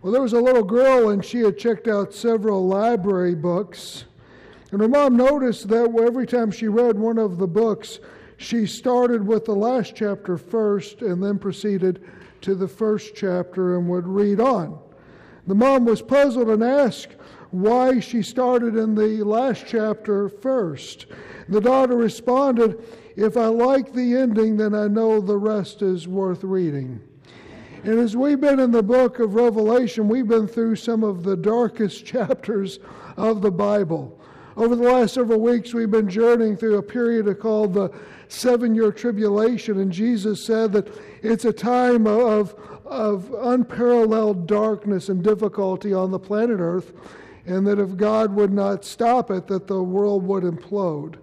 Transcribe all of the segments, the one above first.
Well, there was a little girl, and she had checked out several library books. And her mom noticed that every time she read one of the books, she started with the last chapter first and then proceeded to the first chapter and would read on. The mom was puzzled and asked why she started in the last chapter first. The daughter responded, If I like the ending, then I know the rest is worth reading. And as we've been in the book of Revelation, we've been through some of the darkest chapters of the Bible. Over the last several weeks, we've been journeying through a period called the seven year tribulation, and Jesus said that it's a time of, of unparalleled darkness and difficulty on the planet Earth, and that if God would not stop it, that the world would implode.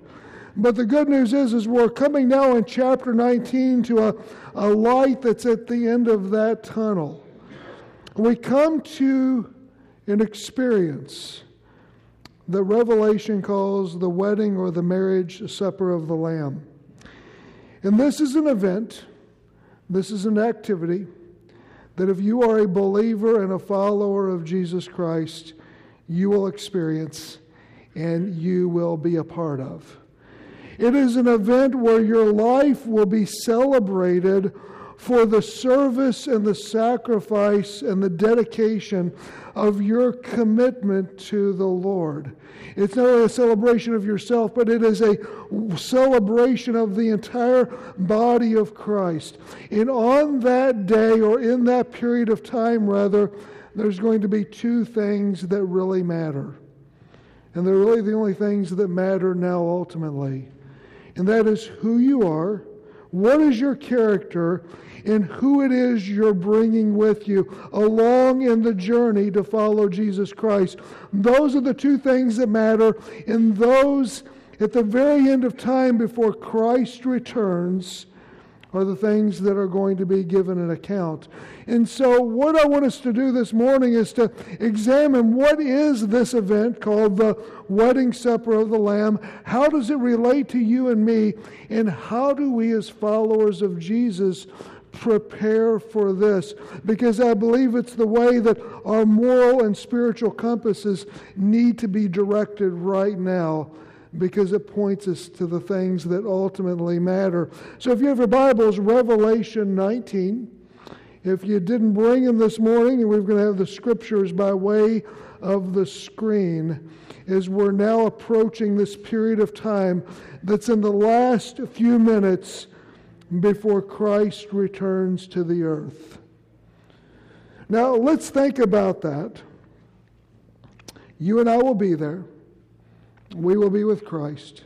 But the good news is, is we're coming now in chapter 19 to a, a light that's at the end of that tunnel. We come to an experience that Revelation calls the wedding or the marriage supper of the Lamb. And this is an event, this is an activity that if you are a believer and a follower of Jesus Christ, you will experience and you will be a part of. It is an event where your life will be celebrated for the service and the sacrifice and the dedication of your commitment to the Lord. It's not a celebration of yourself, but it is a celebration of the entire body of Christ. And on that day, or in that period of time, rather, there's going to be two things that really matter. And they're really the only things that matter now ultimately and that is who you are, what is your character, and who it is you're bringing with you along in the journey to follow Jesus Christ. Those are the two things that matter, and those at the very end of time before Christ returns are the things that are going to be given an account. And so, what I want us to do this morning is to examine what is this event called the wedding supper of the Lamb? How does it relate to you and me? And how do we, as followers of Jesus, prepare for this because I believe it's the way that our moral and spiritual compasses need to be directed right now because it points us to the things that ultimately matter. So if you have your Bibles, Revelation 19. If you didn't bring them this morning, and we're going to have the scriptures by way of the screen as we're now approaching this period of time that's in the last few minutes before Christ returns to the earth. Now, let's think about that. You and I will be there we will be with Christ.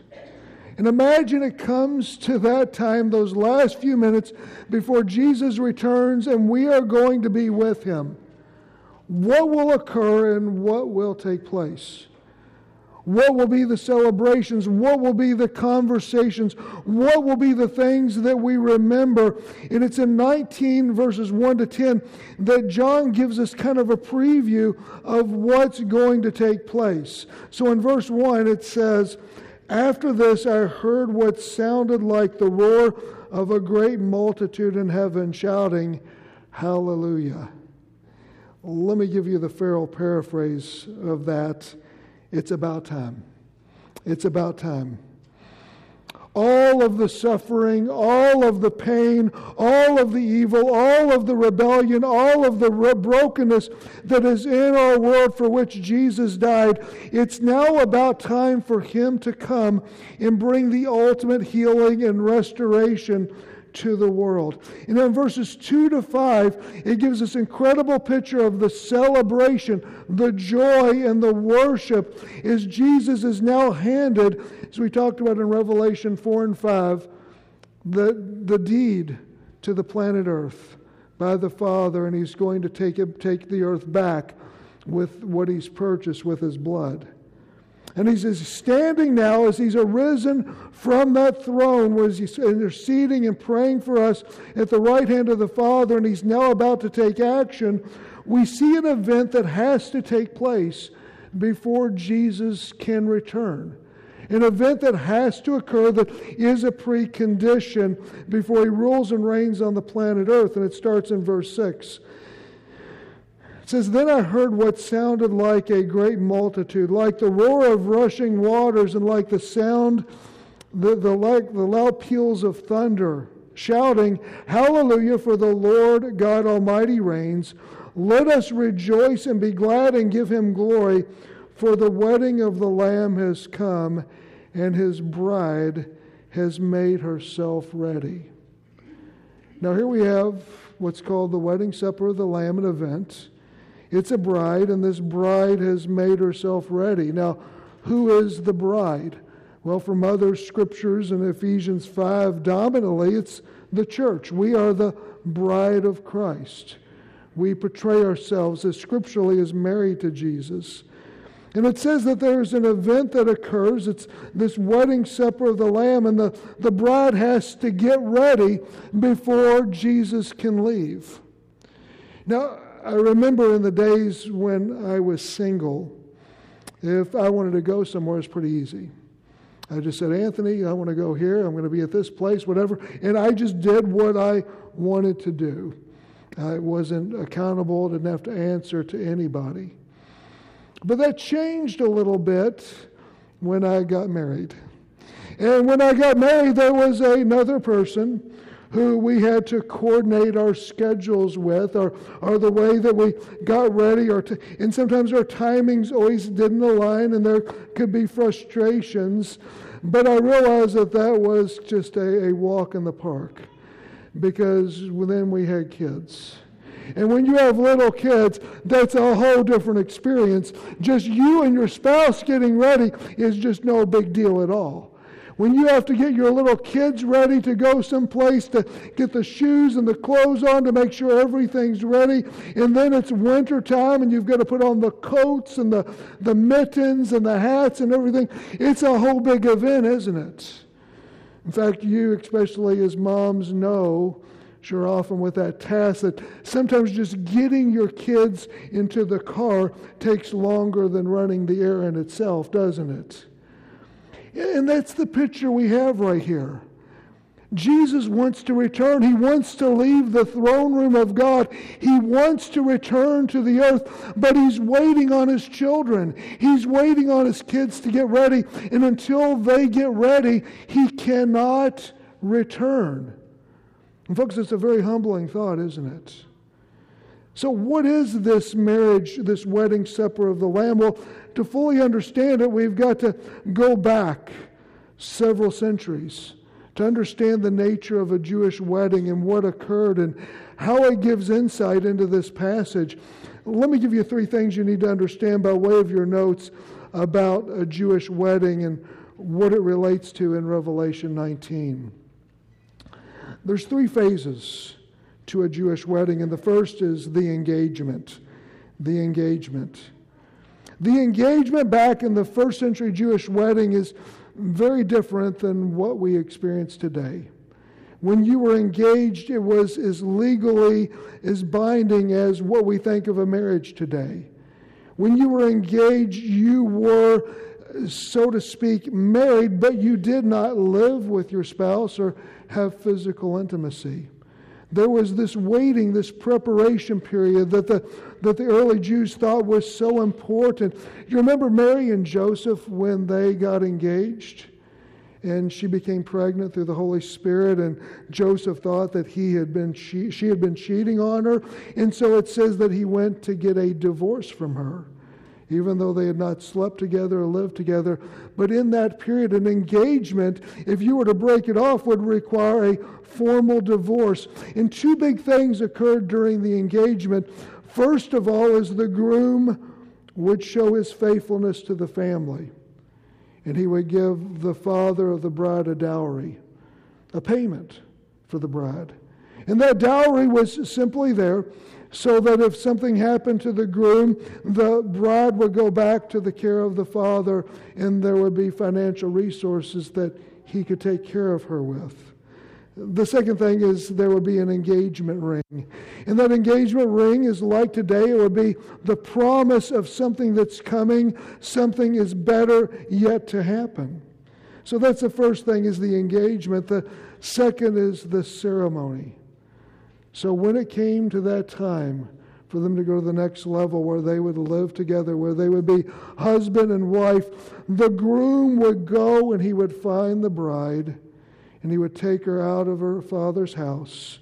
And imagine it comes to that time, those last few minutes before Jesus returns, and we are going to be with him. What will occur and what will take place? What will be the celebrations? What will be the conversations? What will be the things that we remember? And it's in 19 verses 1 to 10 that John gives us kind of a preview of what's going to take place. So in verse 1, it says, After this, I heard what sounded like the roar of a great multitude in heaven shouting, Hallelujah. Let me give you the Farrell paraphrase of that. It's about time. It's about time. All of the suffering, all of the pain, all of the evil, all of the rebellion, all of the re- brokenness that is in our world for which Jesus died, it's now about time for Him to come and bring the ultimate healing and restoration to the world. And then verses 2 to 5, it gives this incredible picture of the celebration, the joy, and the worship as Jesus is now handed, as we talked about in Revelation 4 and 5, the, the deed to the planet Earth by the Father, and he's going to take, it, take the earth back with what he's purchased with his blood. And he's standing now as he's arisen from that throne where he's interceding and praying for us at the right hand of the Father, and he's now about to take action. We see an event that has to take place before Jesus can return. An event that has to occur that is a precondition before he rules and reigns on the planet Earth. And it starts in verse 6 It says, Then I heard what sounded like a great multitude, like the roar of rushing waters, and like the sound, the, the, like the loud peals of thunder, shouting, Hallelujah, for the Lord God Almighty reigns. Let us rejoice and be glad and give him glory, for the wedding of the Lamb has come, and his bride has made herself ready. Now, here we have what's called the wedding supper of the Lamb, an event. It's a bride, and this bride has made herself ready. Now, who is the bride? Well, from other scriptures in Ephesians 5, dominantly, it's the church. We are the bride of Christ. We portray ourselves as scripturally as married to Jesus. And it says that there's an event that occurs. It's this wedding supper of the Lamb, and the, the bride has to get ready before Jesus can leave. Now, I remember in the days when I was single, if I wanted to go somewhere, it's pretty easy. I just said, Anthony, I want to go here. I'm going to be at this place, whatever. And I just did what I wanted to do. I wasn't accountable, didn't have to answer to anybody. But that changed a little bit when I got married. And when I got married, there was another person who we had to coordinate our schedules with, or, or the way that we got ready, or t- and sometimes our timings always didn't align, and there could be frustrations. But I realized that that was just a, a walk in the park because then we had kids. And when you have little kids, that's a whole different experience. Just you and your spouse getting ready is just no big deal at all. When you have to get your little kids ready to go someplace to get the shoes and the clothes on to make sure everything's ready, and then it's winter time and you've got to put on the coats and the, the mittens and the hats and everything, it's a whole big event, isn't it? In fact, you, especially as moms, know sure often with that task that sometimes just getting your kids into the car takes longer than running the errand itself, doesn't it? And that's the picture we have right here. Jesus wants to return. He wants to leave the throne room of God. He wants to return to the earth, but he's waiting on his children. He's waiting on his kids to get ready. And until they get ready, he cannot return. And folks, it's a very humbling thought, isn't it? So, what is this marriage, this wedding supper of the Lamb? Well, to fully understand it, we've got to go back several centuries to understand the nature of a Jewish wedding and what occurred and how it gives insight into this passage. Let me give you three things you need to understand by way of your notes about a Jewish wedding and what it relates to in Revelation 19. There's three phases to a Jewish wedding, and the first is the engagement. The engagement. The engagement back in the first century Jewish wedding is very different than what we experience today. When you were engaged, it was as legally as binding as what we think of a marriage today. When you were engaged, you were, so to speak, married, but you did not live with your spouse or have physical intimacy there was this waiting, this preparation period that the, that the early Jews thought was so important. You remember Mary and Joseph when they got engaged? And she became pregnant through the Holy Spirit, and Joseph thought that he had been che- she had been cheating on her. And so it says that he went to get a divorce from her even though they had not slept together or lived together. But in that period, an engagement, if you were to break it off, would require a formal divorce. And two big things occurred during the engagement. First of all, is the groom would show his faithfulness to the family, and he would give the father of the bride a dowry, a payment for the bride. And that dowry was simply there so that if something happened to the groom, the bride would go back to the care of the father and there would be financial resources that he could take care of her with. The second thing is there would be an engagement ring. And that engagement ring is like today, it would be the promise of something that's coming, something is better yet to happen. So that's the first thing is the engagement. The second is the ceremony. So when it came to that time for them to go to the next level where they would live together, where they would be husband and wife. The groom would go and he would find the bride and he would take her out of her father's house.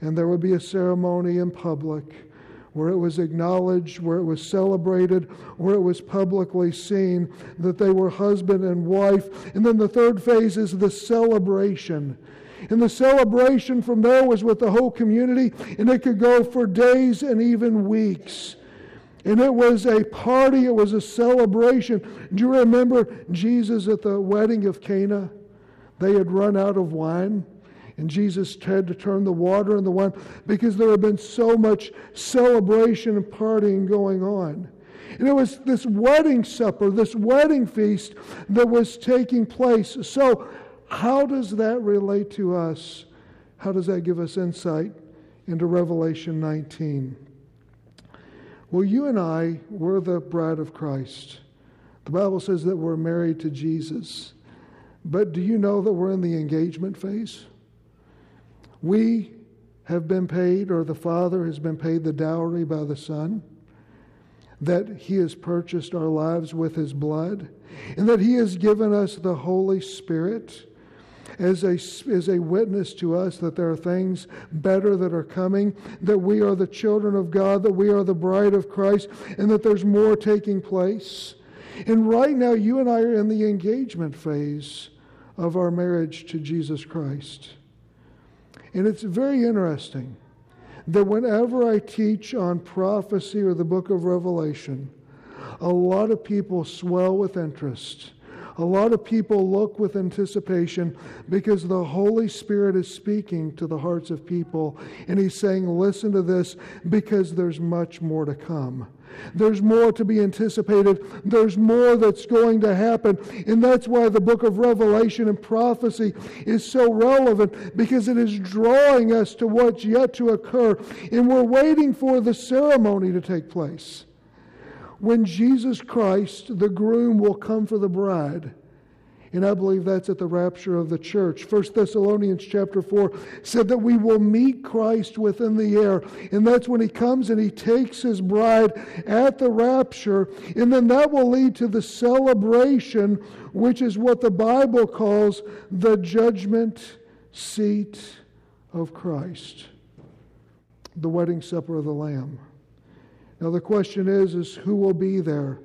And there would be a ceremony in public where it was acknowledged, where it was celebrated, where it was publicly seen that they were husband and wife. And then the third phase is the celebration. And the celebration from there was with the whole community, and it could go for days and even weeks. And it was a party, it was a celebration. Do you remember Jesus at the wedding of Cana? They had run out of wine. And Jesus had to turn the water into wine because there had been so much celebration and partying going on. And it was this wedding supper, this wedding feast that was taking place. So, how does that relate to us? How does that give us insight into Revelation 19? Well, you and I, we're the bride of Christ. The Bible says that we're married to Jesus. But do you know that we're in the engagement phase? We have been paid, or the Father has been paid the dowry by the Son, that He has purchased our lives with His blood, and that He has given us the Holy Spirit as a, as a witness to us that there are things better that are coming, that we are the children of God, that we are the bride of Christ, and that there's more taking place. And right now, you and I are in the engagement phase of our marriage to Jesus Christ. And it's very interesting that whenever I teach on prophecy or the book of Revelation, a lot of people swell with interest. A lot of people look with anticipation because the Holy Spirit is speaking to the hearts of people. And He's saying, Listen to this because there's much more to come. There's more to be anticipated. There's more that's going to happen. And that's why the book of Revelation and prophecy is so relevant because it is drawing us to what's yet to occur. And we're waiting for the ceremony to take place. When Jesus Christ, the groom, will come for the bride. And I believe that's at the rapture of the church. 1 Thessalonians chapter 4 said that we will meet Christ within the air. And that's when he comes and he takes his bride at the rapture. And then that will lead to the celebration, which is what the Bible calls the judgment seat of Christ, the wedding supper of the Lamb. Now the question is, is who will be there?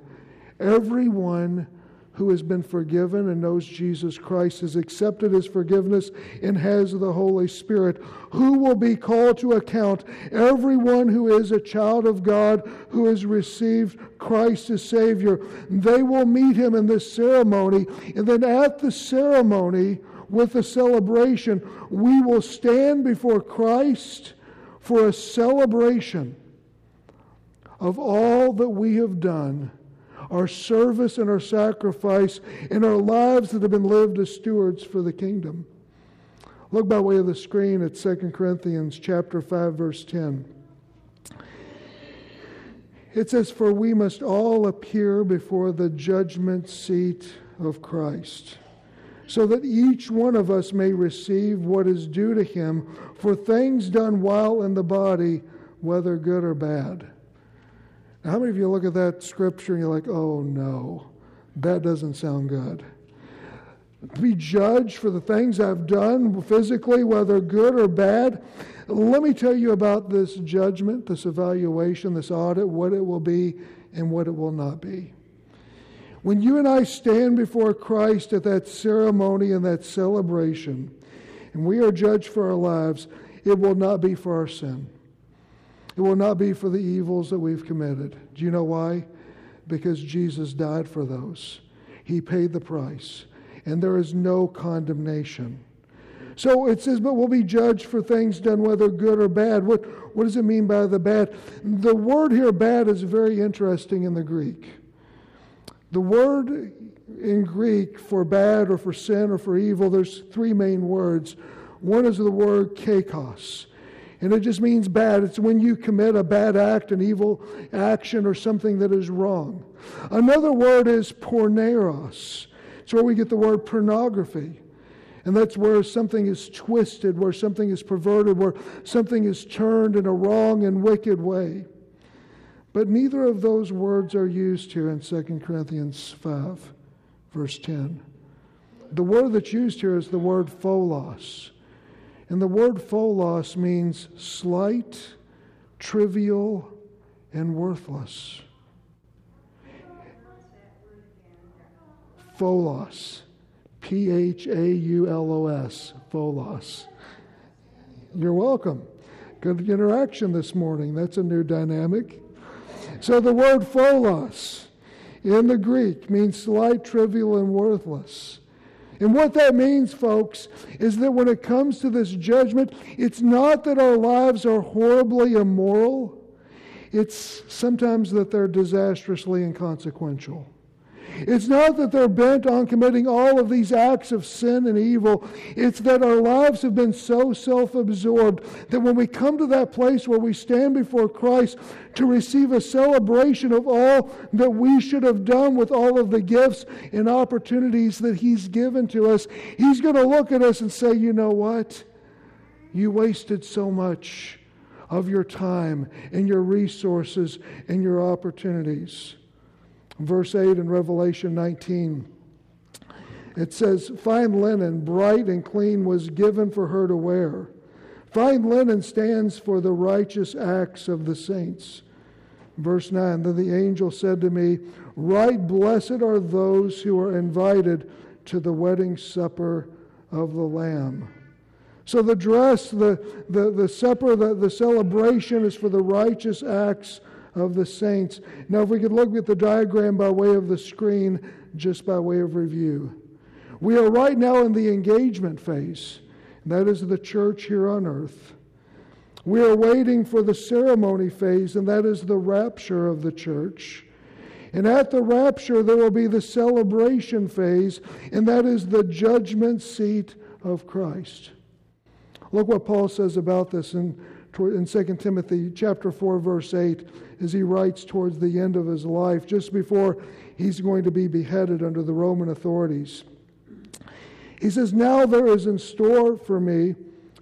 Everyone who has been forgiven and knows Jesus Christ, has accepted his forgiveness, and has the Holy Spirit, who will be called to account. Everyone who is a child of God, who has received Christ as Savior, they will meet him in this ceremony. And then at the ceremony, with the celebration, we will stand before Christ for a celebration of all that we have done our service and our sacrifice, and our lives that have been lived as stewards for the kingdom. Look by way of the screen at 2 Corinthians chapter 5 verse 10. It says for we must all appear before the judgment seat of Christ so that each one of us may receive what is due to him for things done while in the body whether good or bad. Now, how many of you look at that scripture and you're like, oh no, that doesn't sound good? Be judged for the things I've done physically, whether good or bad. Let me tell you about this judgment, this evaluation, this audit, what it will be and what it will not be. When you and I stand before Christ at that ceremony and that celebration, and we are judged for our lives, it will not be for our sin. It will not be for the evils that we've committed. Do you know why? Because Jesus died for those. He paid the price, and there is no condemnation. So it says, but we'll be judged for things done, whether good or bad. What, what does it mean by the bad? The word here, bad, is very interesting in the Greek. The word in Greek for bad or for sin or for evil, there's three main words. One is the word kakos, and it just means bad. It's when you commit a bad act, an evil action, or something that is wrong. Another word is porneros. It's where we get the word pornography. And that's where something is twisted, where something is perverted, where something is turned in a wrong and wicked way. But neither of those words are used here in 2 Corinthians 5, verse 10. The word that's used here is the word phaulos. And the word phaulos means slight, trivial, and worthless. Phaulos. P H A U L O S. Phaulos. You're welcome. Good interaction this morning. That's a new dynamic. So the word phaulos in the Greek means slight, trivial, and worthless. And what that means, folks, is that when it comes to this judgment, it's not that our lives are horribly immoral, it's sometimes that they're disastrously inconsequential. It's not that they're bent on committing all of these acts of sin and evil. It's that our lives have been so self absorbed that when we come to that place where we stand before Christ to receive a celebration of all that we should have done with all of the gifts and opportunities that He's given to us, He's going to look at us and say, You know what? You wasted so much of your time and your resources and your opportunities verse 8 in Revelation 19. It says, Fine linen, bright and clean, was given for her to wear. Fine linen stands for the righteous acts of the saints. Verse 9 Then the angel said to me, Write blessed are those who are invited to the wedding supper of the Lamb. So the dress, the, the, the supper, the, the celebration is for the righteous acts of the saints. Now, if we could look at the diagram by way of the screen, just by way of review. We are right now in the engagement phase, that is the church here on earth. We are waiting for the ceremony phase, and that is the rapture of the church. And at the rapture, there will be the celebration phase, and that is the judgment seat of Christ. Look what Paul says about this in, in 2 Timothy chapter 4, verse 8 as he writes towards the end of his life, just before he's going to be beheaded under the Roman authorities. He says, Now there is in store for me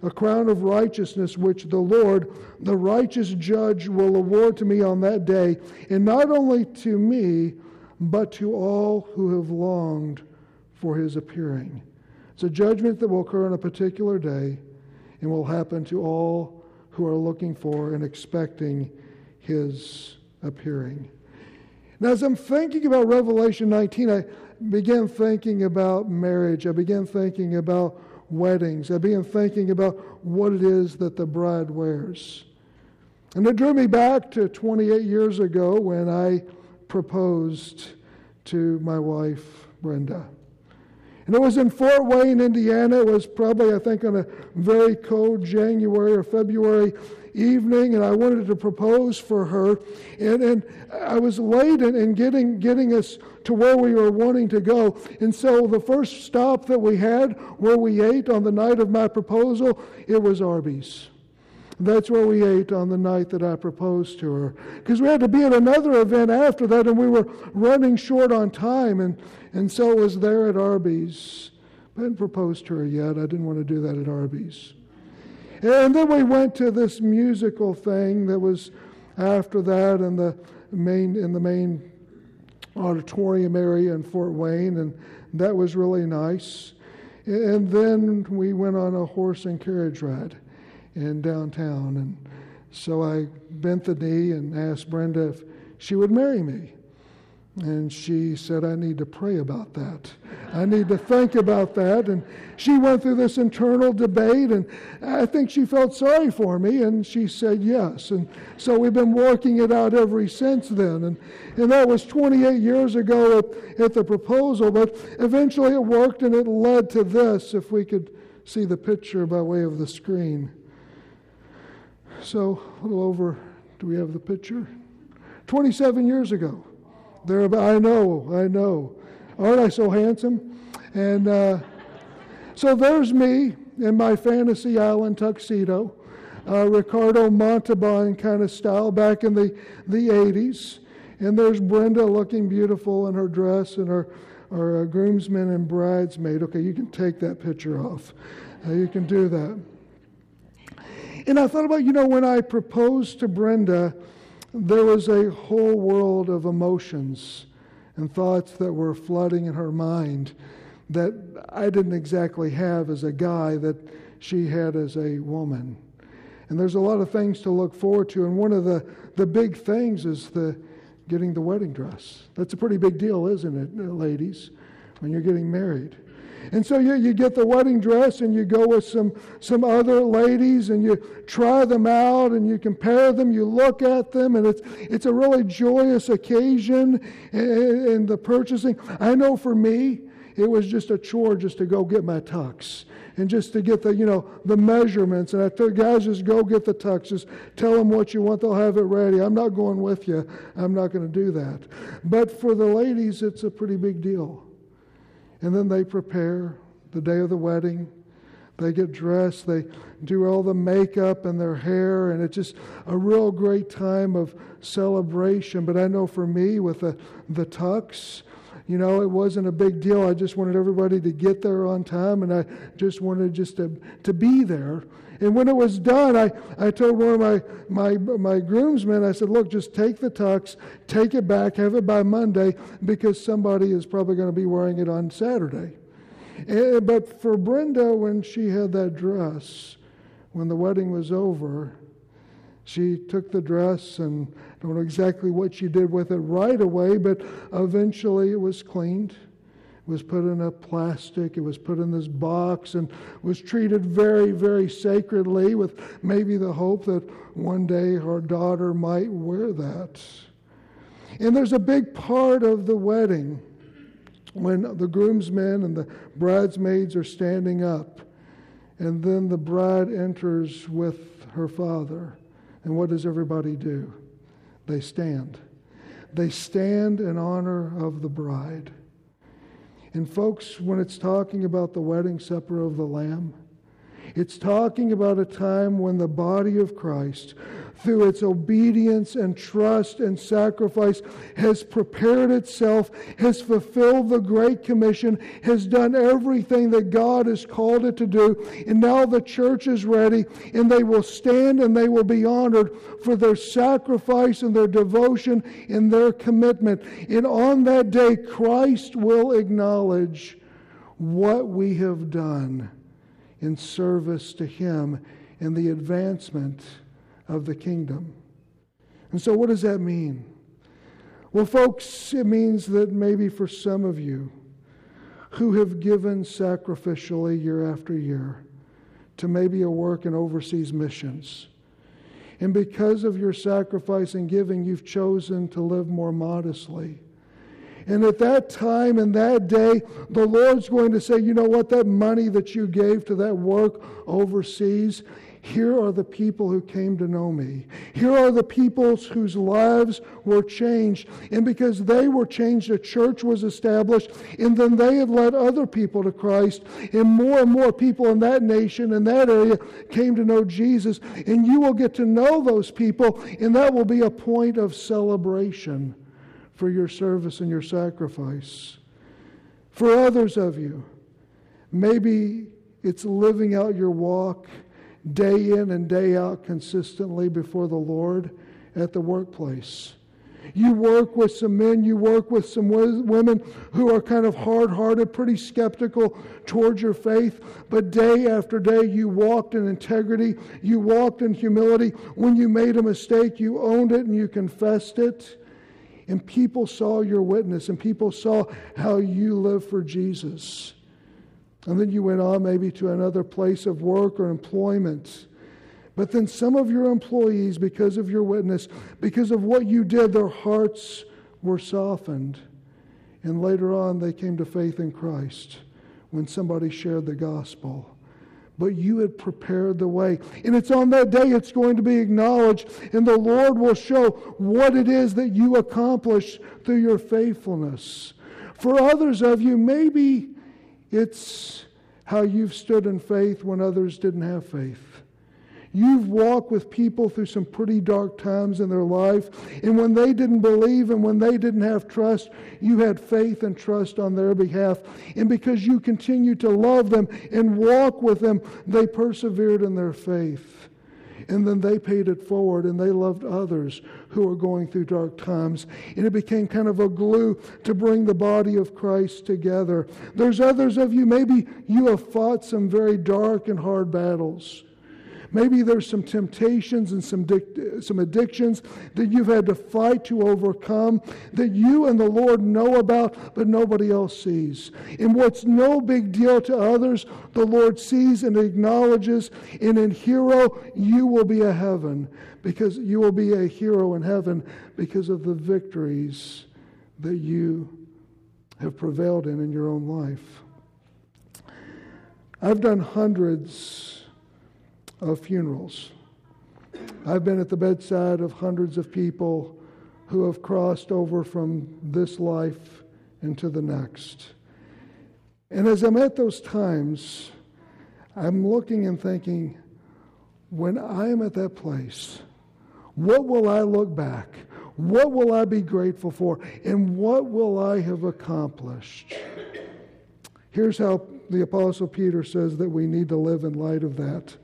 a crown of righteousness, which the Lord, the righteous judge, will award to me on that day, and not only to me, but to all who have longed for his appearing. It's a judgment that will occur on a particular day and will happen to all who are looking for and expecting his appearing. Now, as I'm thinking about Revelation 19, I began thinking about marriage. I began thinking about weddings. I began thinking about what it is that the bride wears. And it drew me back to 28 years ago when I proposed to my wife, Brenda. And it was in Fort Wayne, Indiana. It was probably, I think, on a very cold January or February evening, and I wanted to propose for her. And, and I was late in, in getting, getting us to where we were wanting to go. And so the first stop that we had, where we ate on the night of my proposal, it was Arby's. That's where we ate on the night that I proposed to her. Because we had to be at another event after that, and we were running short on time. And, and so it was there at Arby's. I hadn't proposed to her yet. I didn't want to do that at Arby's. And then we went to this musical thing that was after that in the main in the main auditorium area in Fort Wayne, and that was really nice. And then we went on a horse and carriage ride in downtown, and so I bent the knee and asked Brenda if she would marry me. And she said, I need to pray about that. I need to think about that. And she went through this internal debate, and I think she felt sorry for me, and she said yes. And so we've been working it out ever since then. And, and that was 28 years ago at, at the proposal, but eventually it worked, and it led to this, if we could see the picture by way of the screen. So, a little over, do we have the picture? 27 years ago. There, I know, I know. Aren't I so handsome? And uh, so there's me in my fantasy island tuxedo, uh, Ricardo Montalban kind of style back in the, the 80s. And there's Brenda looking beautiful in her dress and her, her uh, groomsmen and bridesmaid. Okay, you can take that picture off. Uh, you can do that. And I thought about, you know, when I proposed to Brenda, there was a whole world of emotions and thoughts that were flooding in her mind that I didn't exactly have as a guy that she had as a woman. And there's a lot of things to look forward to. And one of the, the big things is the getting the wedding dress. That's a pretty big deal, isn't it, ladies, when you're getting married? And so you, you get the wedding dress and you go with some, some other ladies and you try them out and you compare them, you look at them, and it's, it's a really joyous occasion in, in the purchasing. I know for me, it was just a chore just to go get my tux and just to get the you know the measurements. And i tell guys just go get the tux. Just tell them what you want. They'll have it ready. I'm not going with you. I'm not going to do that. But for the ladies it's a pretty big deal and then they prepare the day of the wedding. They get dressed, they do all the makeup and their hair, and it's just a real great time of celebration. But I know for me, with the, the tux, you know, it wasn't a big deal. I just wanted everybody to get there on time, and I just wanted just to, to be there. And when it was done, I, I told one of my, my, my groomsmen, I said, look, just take the tux, take it back, have it by Monday, because somebody is probably going to be wearing it on Saturday. And, but for Brenda, when she had that dress, when the wedding was over, she took the dress and don't know exactly what she did with it right away, but eventually it was cleaned It was put in a plastic, it was put in this box, and was treated very, very sacredly with maybe the hope that one day her daughter might wear that. And there's a big part of the wedding when the groomsmen and the bridesmaids are standing up, and then the bride enters with her father. And what does everybody do? They stand. They stand in honor of the bride. And, folks, when it's talking about the wedding supper of the Lamb, it's talking about a time when the body of Christ, through its obedience and trust and sacrifice, has prepared itself, has fulfilled the Great Commission, has done everything that God has called it to do. And now the church is ready, and they will stand and they will be honored for their sacrifice and their devotion and their commitment. And on that day, Christ will acknowledge what we have done in service to Him in the advancement of the kingdom. And so, what does that mean? Well, folks, it means that maybe for some of you who have given sacrificially year after year to maybe a work in overseas missions, and because of your sacrifice and giving, you've chosen to live more modestly. And at that time and that day, the Lord's going to say, you know what, that money that you gave to that work overseas, here are the people who came to know me. Here are the people whose lives were changed. And because they were changed, a church was established. And then they had led other people to Christ. And more and more people in that nation, in that area, came to know Jesus. And you will get to know those people. And that will be a point of celebration for your service and your sacrifice. For others of you, maybe it's living out your walk day in and day out consistently before the Lord at the workplace. You work with some men, you work with some women who are kind of hard hearted, pretty skeptical towards your faith, but day after day you walked in integrity, you walked in humility. When you made a mistake, you owned it and you confessed it. And people saw your witness and people saw how you live for Jesus. And then you went on maybe to another place of work or employment. But then some of your employees, because of your witness, because of what you did, their hearts were softened. And later on, they came to faith in Christ when somebody shared the gospel but you had prepared the way. And it's on that day it's going to be acknowledged, and the Lord will show what it is that you accomplished through your faithfulness. For others of you, maybe it's how you've stood in faith when others didn't have faith. You've walked with people through some pretty dark times in their life. And when they didn't believe and when they didn't have trust, you had faith and trust on their behalf. And because you continued to love them and walk with them, they persevered in their faith. And then they paid it forward and they loved others who were going through dark times. And it became kind of a glue to bring the body of Christ together. There's others of you, maybe you have fought some very dark and hard battles. Maybe there's some temptations and some, some addictions that you've had to fight to overcome that you and the Lord know about, but nobody else sees. And what's no big deal to others, the Lord sees and acknowledges. And in hero, you will be a heaven because you will be a hero in heaven because of the victories that you have prevailed in in your own life. I've done hundreds of funerals. I've been at the bedside of hundreds of people who have crossed over from this life into the next. And as I'm at those times, I'm looking and thinking, when I am at that place, what will I look back? What will I be grateful for? And what will I have accomplished? Here's how the Apostle Peter says that we need to live in light of that.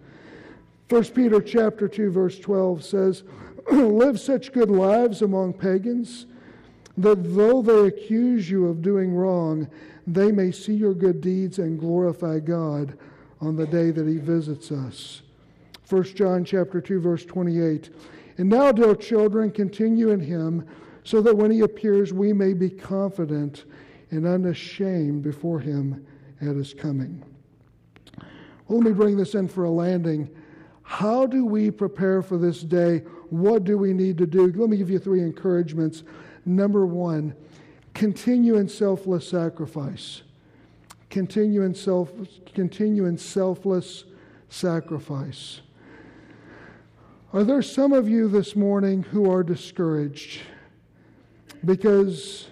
1 Peter chapter 2 verse 12 says, "Live such good lives among pagans that though they accuse you of doing wrong, they may see your good deeds and glorify God on the day that he visits us." 1 John chapter 2 verse 28. And now, dear children, continue in him so that when he appears we may be confident and unashamed before him at his coming. Well, let me bring this in for a landing. How do we prepare for this day? What do we need to do? Let me give you three encouragements. Number one, continue in selfless sacrifice. Continue in, self, continue in selfless sacrifice. Are there some of you this morning who are discouraged because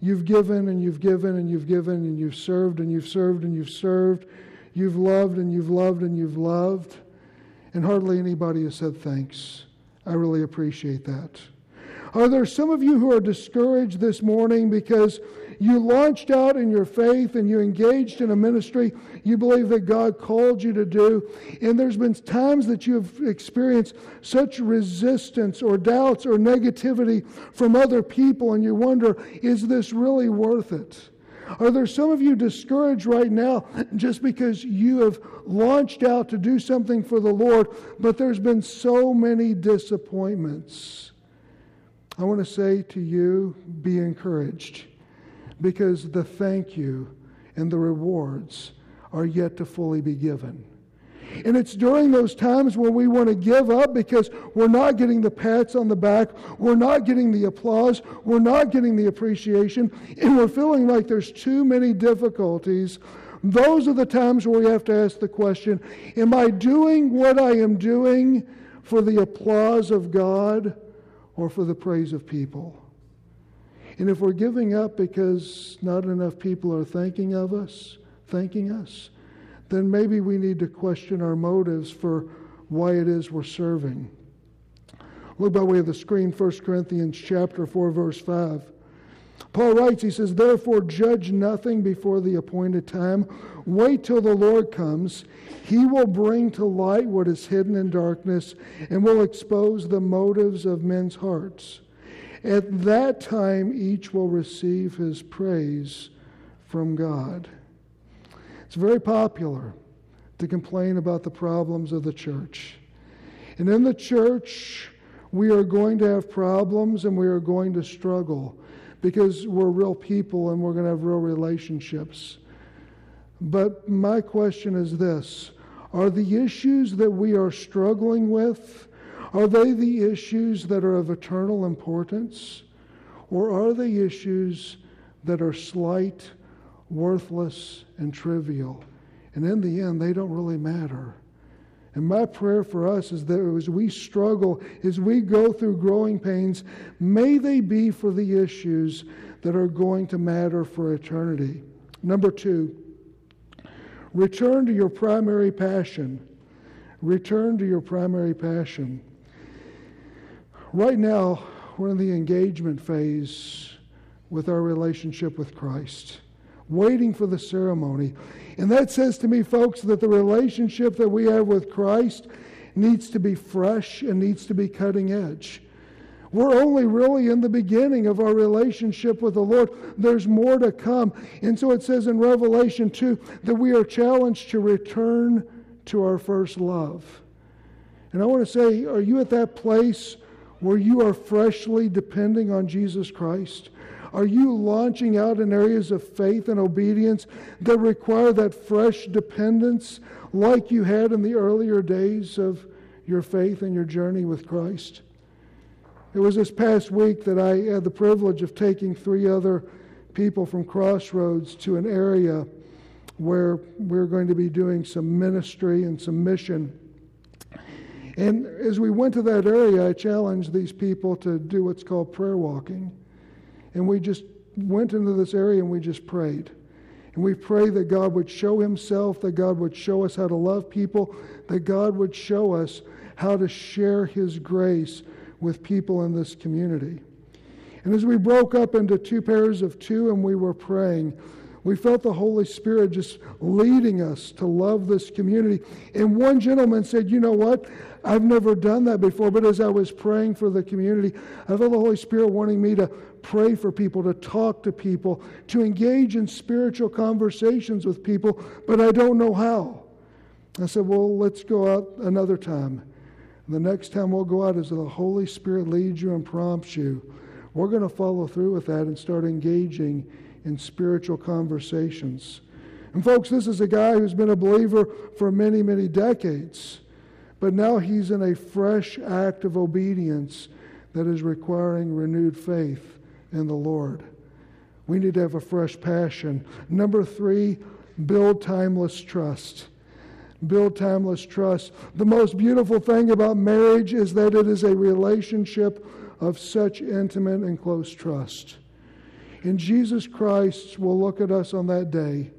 you've given and you've given and you've given and you've served and you've served and you've served, you've loved and you've loved and you've loved? And hardly anybody has said thanks. I really appreciate that. Are there some of you who are discouraged this morning because you launched out in your faith and you engaged in a ministry you believe that God called you to do, and there's been times that you have experienced such resistance or doubts or negativity from other people, and you wonder, is this really worth it? Are there some of you discouraged right now just because you have launched out to do something for the Lord, but there's been so many disappointments? I want to say to you, be encouraged because the thank you and the rewards are yet to fully be given. And it's during those times where we want to give up because we're not getting the pats on the back, we're not getting the applause, we're not getting the appreciation, and we're feeling like there's too many difficulties. Those are the times where we have to ask the question Am I doing what I am doing for the applause of God or for the praise of people? And if we're giving up because not enough people are thinking of us, thanking us, then maybe we need to question our motives for why it is we're serving. Look by way of the screen, 1 Corinthians chapter 4, verse 5. Paul writes, he says, Therefore judge nothing before the appointed time. Wait till the Lord comes. He will bring to light what is hidden in darkness and will expose the motives of men's hearts. At that time, each will receive his praise from God. It's very popular to complain about the problems of the church. And in the church, we are going to have problems and we are going to struggle because we're real people and we're going to have real relationships. But my question is this Are the issues that we are struggling with, are they the issues that are of eternal importance? Or are they issues that are slight worthless and trivial. And in the end, they don't really matter. And my prayer for us is that as we struggle, as we go through growing pains, may they be for the issues that are going to matter for eternity. Number two, return to your primary passion. Return to your primary passion. Right now, we're in the engagement phase with our relationship with Christ waiting for the ceremony. And that says to me, folks, that the relationship that we have with Christ needs to be fresh and needs to be cutting edge. We're only really in the beginning of our relationship with the Lord. There's more to come. And so it says in Revelation 2 that we are challenged to return to our first love. And I want to say, are you at that place where you are freshly depending on Jesus Christ? Are you launching out in areas of faith and obedience that require that fresh dependence like you had in the earlier days of your faith and your journey with Christ? It was this past week that I had the privilege of taking three other people from Crossroads to an area where we're going to be doing some ministry and some mission. And as we went to that area, I challenged these people to do what's called prayer walking. And we just went into this area and we just prayed. And we pray that God would show Himself, that God would show us how to love people, that God would show us how to share His grace with people in this community. And as we broke up into two pairs of two and we were praying, we felt the Holy Spirit just leading us to love this community. And one gentleman said, You know what? I've never done that before, but as I was praying for the community, I felt the Holy Spirit wanting me to pray for people, to talk to people, to engage in spiritual conversations with people, but I don't know how. I said, Well, let's go out another time. The next time we'll go out as the Holy Spirit leads you and prompts you. We're going to follow through with that and start engaging in spiritual conversations. And, folks, this is a guy who's been a believer for many, many decades. But now he's in a fresh act of obedience that is requiring renewed faith in the Lord. We need to have a fresh passion. Number three, build timeless trust. Build timeless trust. The most beautiful thing about marriage is that it is a relationship of such intimate and close trust. And Jesus Christ will look at us on that day,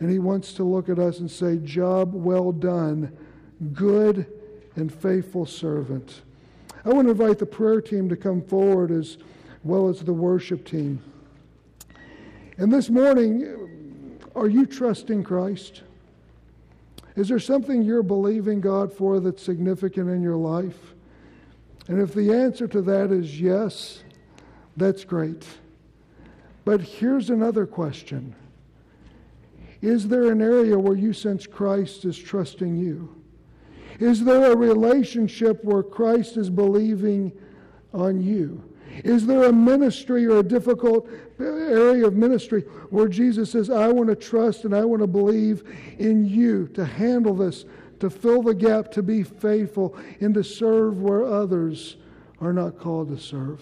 and he wants to look at us and say, Job well done, good and faithful servant. I want to invite the prayer team to come forward as well as the worship team. And this morning, are you trusting Christ? Is there something you're believing God for that's significant in your life? And if the answer to that is yes, that's great. But here's another question Is there an area where you sense Christ is trusting you? Is there a relationship where Christ is believing on you? Is there a ministry or a difficult area of ministry where Jesus says, I want to trust and I want to believe in you to handle this, to fill the gap, to be faithful, and to serve where others are not called to serve?